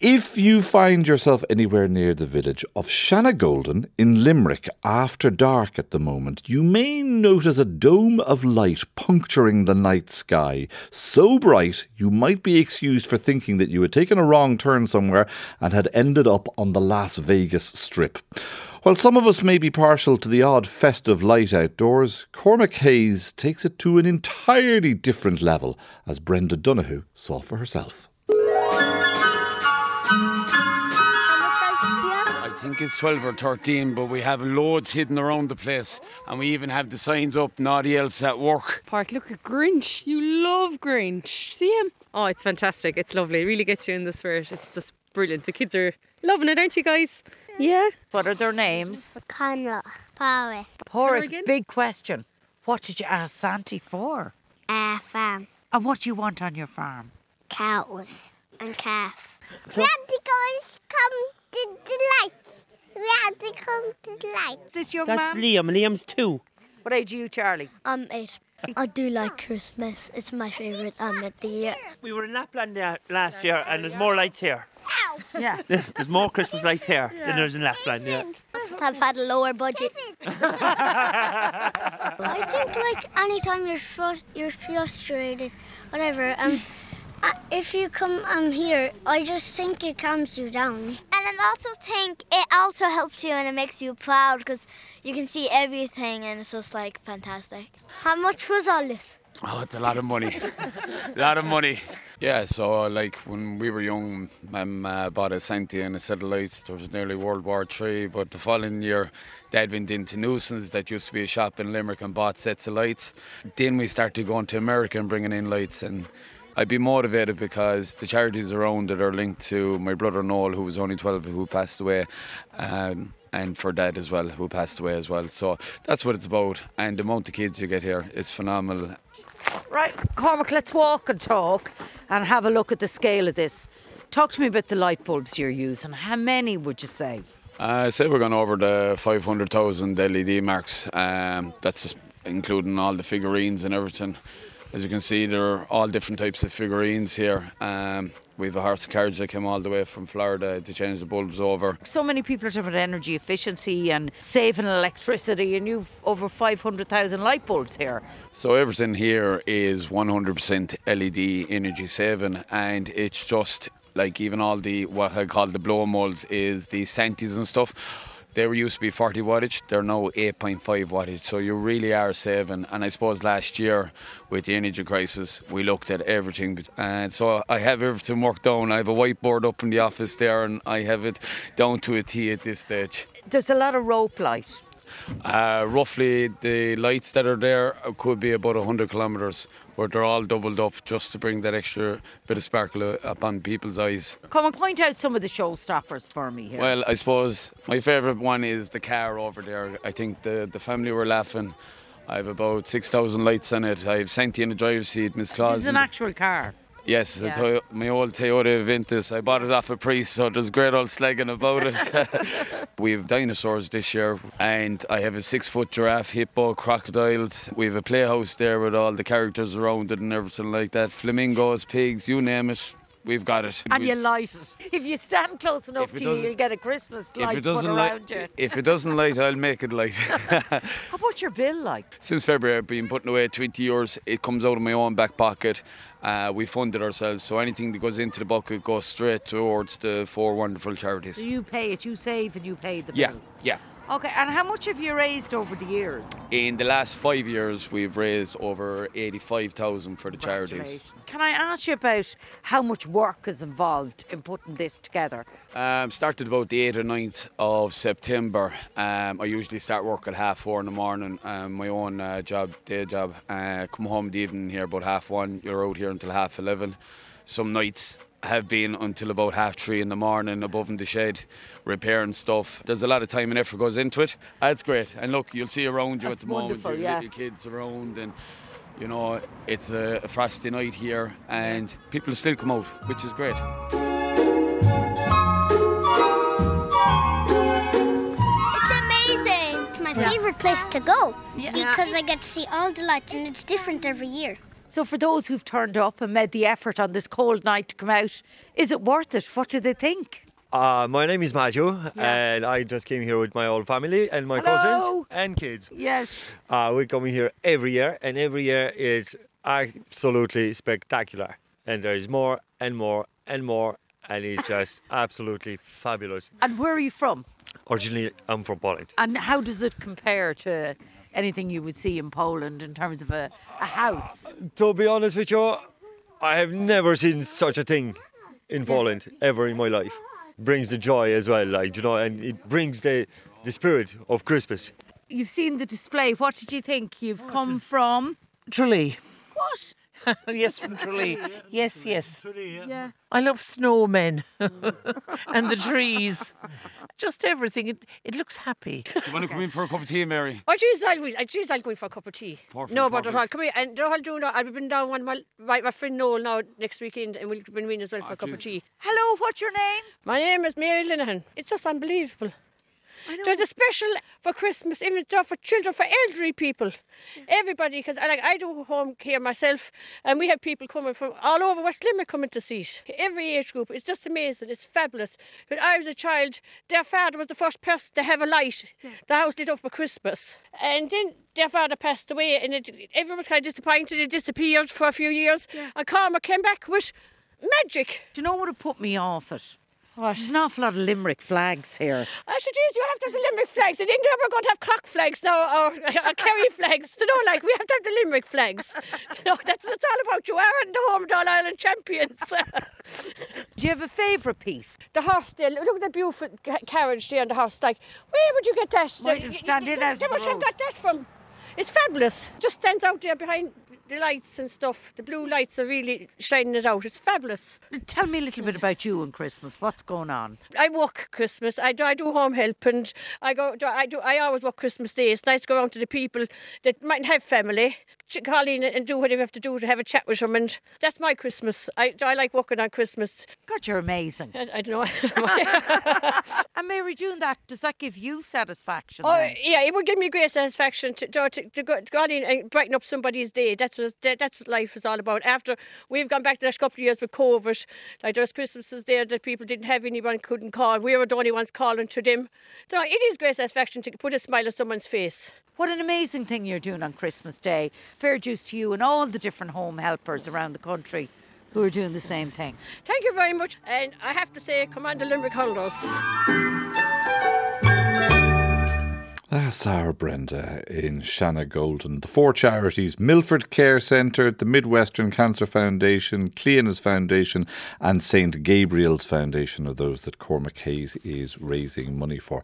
If you find yourself anywhere near the village of Shanagolden in Limerick after dark at the moment, you may notice a dome of light puncturing the night sky. So bright, you might be excused for thinking that you had taken a wrong turn somewhere and had ended up on the Las Vegas Strip. While some of us may be partial to the odd festive light outdoors, Cormac Hayes takes it to an entirely different level, as Brenda Donohue saw for herself. Think it's 12 or 13, but we have loads hidden around the place. And we even have the signs up, naughty elves at work. Park, look at Grinch. You love Grinch. See him? Oh, it's fantastic. It's lovely. It really gets you in the spirit. It's just brilliant. The kids are loving it, aren't you guys? Yeah. What are their names? Connor, Power, Porrick, big question. What did you ask Santi for? uh, farm, And what do you want on your farm? cows, and calf. We have to go and come to the lights. We have to come to the lights. Is this your That's man? Liam. Liam's two. What age are you, Charlie? I'm eight. I do like Christmas. It's my favourite time of the year. We were in Lapland uh, last year, and there's more lights here. Yeah. There's, there's more Christmas lights here than there's in Lapland. Yeah. Must have had a lower budget. I think like anytime you're frus- you're frustrated, whatever, um, uh, if you come um here, I just think it calms you down. And I also think it also helps you and it makes you proud because you can see everything and it's just like fantastic. How much was all this? Oh, it's a lot of money. a lot of money. Yeah, so uh, like when we were young, Mum uh, bought a Santi and a set of lights. There was nearly World War Three, but the following year, Dad went into Newson's, that used to be a shop in Limerick, and bought sets of lights. Then we started going to America and bringing in lights, and I'd be motivated because the charities around that are linked to my brother Noel, who was only 12, who passed away. Um, and for Dad as well, who passed away as well. So that's what it's about. And the amount of kids you get here is phenomenal. Right, Cormac, let's walk and talk and have a look at the scale of this. Talk to me about the light bulbs you're using. How many would you say? Uh, say we're going over the 500,000 LED marks. Um, that's including all the figurines and everything. As you can see, there are all different types of figurines here. Um, we have a horse carriage that came all the way from Florida to change the bulbs over. So many people are talking about energy efficiency and saving electricity, and you've over 500,000 light bulbs here. So everything here is 100% LED energy saving, and it's just like even all the what I call the blow molds is the Santis and stuff. They were used to be 40 wattage, they're now 8.5 wattage, so you really are saving. And I suppose last year with the energy crisis, we looked at everything. And so I have everything worked down. I have a whiteboard up in the office there, and I have it down to a T at this stage. There's a lot of rope light. Uh, roughly, the lights that are there could be about 100 kilometres, but they're all doubled up just to bring that extra bit of sparkle up on people's eyes. Come and point out some of the showstoppers for me here. Well, I suppose my favourite one is the car over there. I think the, the family were laughing. I have about 6,000 lights on it. I have Santi in the driver's seat, Miss Claus. this is an actual car. Yes, Yeah. My old Toyota Avensis. I bought it off a priest, so there's great old slagging about it. we have dinosaurs this year, and I have a six foot giraffe, hippo, crocodiles. We have a playhouse there with all the characters around it and everything like that flamingos, pigs, you name it. We've got it. And We- you light it. If you stand close enough to you, you'll get a Christmas if light it put doesn't around light, you. if it doesn't light, I'll make it light. How about your bill like? Since February, I've been putting away 20 years. It comes out of my own back pocket. Uh, we fund it ourselves, so anything that goes into the bucket goes straight towards the four wonderful charities. So you pay it, you save and you pay the bill. Yeah, yeah. Okay, and how much have you raised over the years? In the last five years, we've raised over 85,000 for the charities. Can I ask you about how much work is involved in putting this together? Um, started about the 8th or 9th of September. Um, I usually start work at half four in the morning, um, my own uh, job, day job. Uh, come home in the evening here about half one. You're out here until half 11. Some nights have been until about half three in the morning above in the shed, repairing stuff. There's a lot of time and effort goes into it. That's great. And look, you'll see around you That's at the moment, wonderful, your yeah. little kids around and you know, it's a, a frosty night here and people still come out, which is great. It's amazing. It's my favourite place to go Yeah. because I get to see all the lights and it's different every year. So, for those who've turned up and made the effort on this cold night to come out, is it worth it? What do they think? Uh, my name is Matthew, and I just came here with my whole family and my Hello. cousins and kids. Yes. Uh, we come here every year, and every year is absolutely spectacular. And there is more and more and more, and it's just absolutely fabulous. And where are you from? Originally, I'm from Poland. And how does it compare to anything you would see in Poland in terms of a, a house? To be honest with you, I have never seen such a thing in Poland ever in my life. Brings the joy as well, like you know, and it brings the the spirit of Christmas. You've seen the display. What did you think? You've come from. Tralee. What? yes, from Tralee. Yes, yes. Yeah. I love snowmen and the trees. Just everything. It, it looks happy. Do you want to come in for a cup of tea, Mary? Oh, jeez, I'll, I jeez, I'll go in for a cup of tea. Perfect, no, but at all. Come here. And you know what I'll do now? I'll be bringing down one of my, my, my friend Noel now next weekend, and we'll bring him in as well for Ah, a cup of tea. Hello, what's your name? My name is Mary Linehan. It's just unbelievable. There's a special for Christmas, even for children, for elderly people, everybody. Because like I do home care myself, and we have people coming from all over West Limerick coming to see it. Every age group. It's just amazing. It's fabulous. When I was a child, their father was the first person to have a light. Hmm. The house lit up for Christmas, and then their father passed away, and it, everyone was kind of disappointed. It disappeared for a few years, and Cormac came back with magic. Do you know what would put me off it? Oh, what? There's an awful lot of Limerick flags here. Oh, I should use you have to have the Limerick flags. And then you're ever going to have Cork flags now or, or Kerry flags. You know, like, we have to have the Limerick flags. You know, that's, that's all about you. Aaron, the home All Ireland champions. Do you have a favourite piece? the horse there, look at the beautiful carriage there on the horse. Like, where would you get that? Might have stand in Where would you have got that from? It's fabulous. Just stands out there behind the lights and stuff. The blue lights are really shining it out. It's fabulous. Tell me a little bit about you and Christmas. What's going on? I work Christmas. I do, I do home help, and I go. I do. I always work Christmas Day. It's nice to go around to the people that mightn't have family. Call in and do whatever you have to do to have a chat with them, and that's my Christmas. I, I like working on Christmas. God, you're amazing. I, I don't know. And Mary, doing that, does that give you satisfaction? oh then? yeah, it would give me great satisfaction to to, to, to, go, to go in and brighten up somebody's day. That's that's what life is all about. After we've gone back the last couple of years with COVID, like there was Christmases there that people didn't have anyone couldn't call. We were the only ones calling to them. So it is great satisfaction to put a smile on someone's face. What an amazing thing you're doing on Christmas Day. Fair dues to you and all the different home helpers around the country who are doing the same thing. Thank you very much. And I have to say, come on, the Limerick Hunters. That's our Brenda in Shanagolden. The four charities Milford Care Centre, the Midwestern Cancer Foundation, Cliona's Foundation, and St. Gabriel's Foundation are those that Cormac Hayes is raising money for.